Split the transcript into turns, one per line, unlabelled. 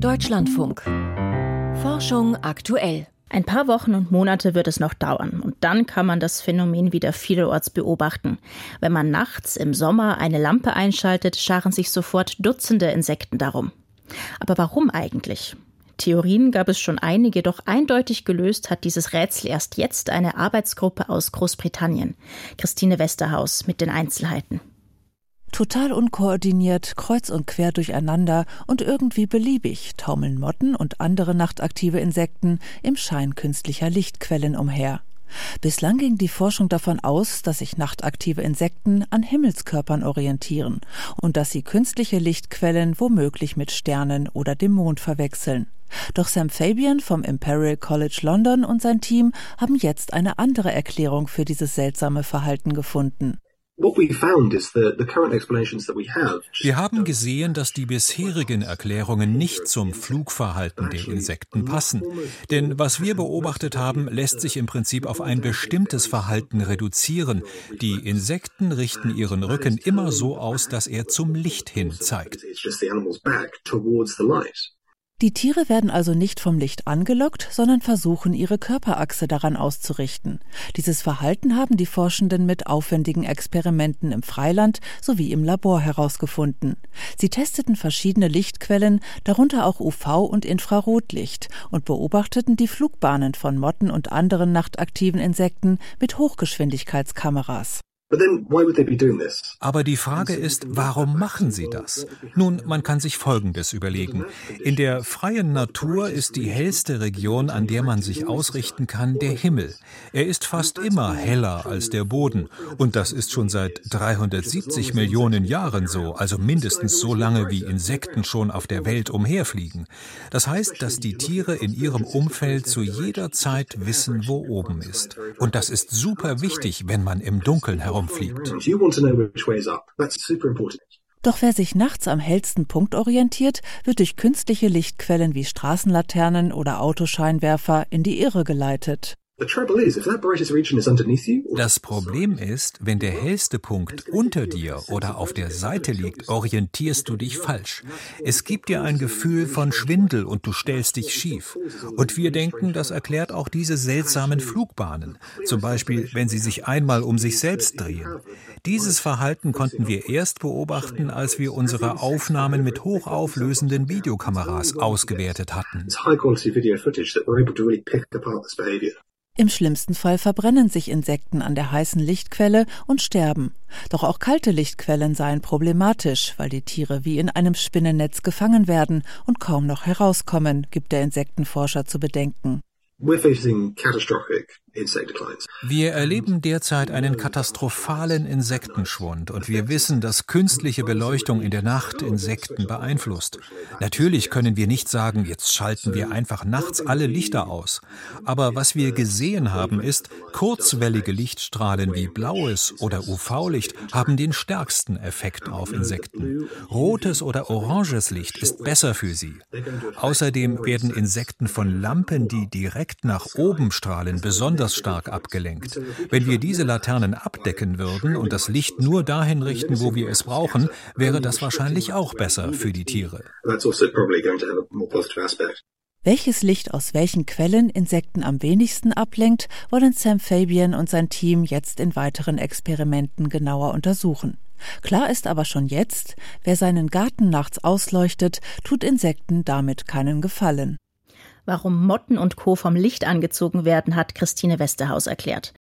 Deutschlandfunk. Forschung aktuell.
Ein paar Wochen und Monate wird es noch dauern und dann kann man das Phänomen wieder vielerorts beobachten. Wenn man nachts im Sommer eine Lampe einschaltet, scharen sich sofort Dutzende Insekten darum. Aber warum eigentlich? Theorien gab es schon einige, doch eindeutig gelöst hat dieses Rätsel erst jetzt eine Arbeitsgruppe aus Großbritannien. Christine Westerhaus mit den Einzelheiten.
Total unkoordiniert, kreuz und quer durcheinander und irgendwie beliebig taumeln Motten und andere nachtaktive Insekten im Schein künstlicher Lichtquellen umher. Bislang ging die Forschung davon aus, dass sich nachtaktive Insekten an Himmelskörpern orientieren und dass sie künstliche Lichtquellen womöglich mit Sternen oder dem Mond verwechseln. Doch Sam Fabian vom Imperial College London und sein Team haben jetzt eine andere Erklärung für dieses seltsame Verhalten gefunden.
Wir haben gesehen, dass die bisherigen Erklärungen nicht zum Flugverhalten der Insekten passen. Denn was wir beobachtet haben, lässt sich im Prinzip auf ein bestimmtes Verhalten reduzieren. Die Insekten richten ihren Rücken immer so aus, dass er zum Licht hin zeigt.
Die Tiere werden also nicht vom Licht angelockt, sondern versuchen, ihre Körperachse daran auszurichten. Dieses Verhalten haben die Forschenden mit aufwendigen Experimenten im Freiland sowie im Labor herausgefunden. Sie testeten verschiedene Lichtquellen, darunter auch UV- und Infrarotlicht, und beobachteten die Flugbahnen von Motten und anderen nachtaktiven Insekten mit Hochgeschwindigkeitskameras.
Aber die Frage ist, warum machen sie das? Nun, man kann sich Folgendes überlegen. In der freien Natur ist die hellste Region, an der man sich ausrichten kann, der Himmel. Er ist fast immer heller als der Boden. Und das ist schon seit 370 Millionen Jahren so, also mindestens so lange, wie Insekten schon auf der Welt umherfliegen. Das heißt, dass die Tiere in ihrem Umfeld zu jeder Zeit wissen, wo oben ist. Und das ist super wichtig, wenn man im Dunkeln herum herumfliegt.
Doch wer sich nachts am hellsten Punkt orientiert, wird durch künstliche Lichtquellen wie Straßenlaternen oder Autoscheinwerfer in die Irre geleitet.
Das Problem ist, wenn der hellste Punkt unter dir oder auf der Seite liegt, orientierst du dich falsch. Es gibt dir ein Gefühl von Schwindel und du stellst dich schief. Und wir denken, das erklärt auch diese seltsamen Flugbahnen. Zum Beispiel, wenn sie sich einmal um sich selbst drehen. Dieses Verhalten konnten wir erst beobachten, als wir unsere Aufnahmen mit hochauflösenden Videokameras ausgewertet hatten.
Im schlimmsten Fall verbrennen sich Insekten an der heißen Lichtquelle und sterben. Doch auch kalte Lichtquellen seien problematisch, weil die Tiere wie in einem Spinnennetz gefangen werden und kaum noch herauskommen, gibt der Insektenforscher zu bedenken.
Wir erleben derzeit einen katastrophalen Insektenschwund und wir wissen, dass künstliche Beleuchtung in der Nacht Insekten beeinflusst. Natürlich können wir nicht sagen, jetzt schalten wir einfach nachts alle Lichter aus. Aber was wir gesehen haben, ist, kurzwellige Lichtstrahlen wie blaues oder UV-Licht haben den stärksten Effekt auf Insekten. Rotes oder oranges Licht ist besser für sie. Außerdem werden Insekten von Lampen, die direkt direkt nach oben strahlen, besonders stark abgelenkt. Wenn wir diese Laternen abdecken würden und das Licht nur dahin richten, wo wir es brauchen, wäre das wahrscheinlich auch besser für die Tiere. Also
Welches Licht aus welchen Quellen Insekten am wenigsten ablenkt, wollen Sam Fabian und sein Team jetzt in weiteren Experimenten genauer untersuchen. Klar ist aber schon jetzt, wer seinen Garten nachts ausleuchtet, tut Insekten damit keinen Gefallen.
Warum Motten und Co. vom Licht angezogen werden, hat Christine Westerhaus erklärt.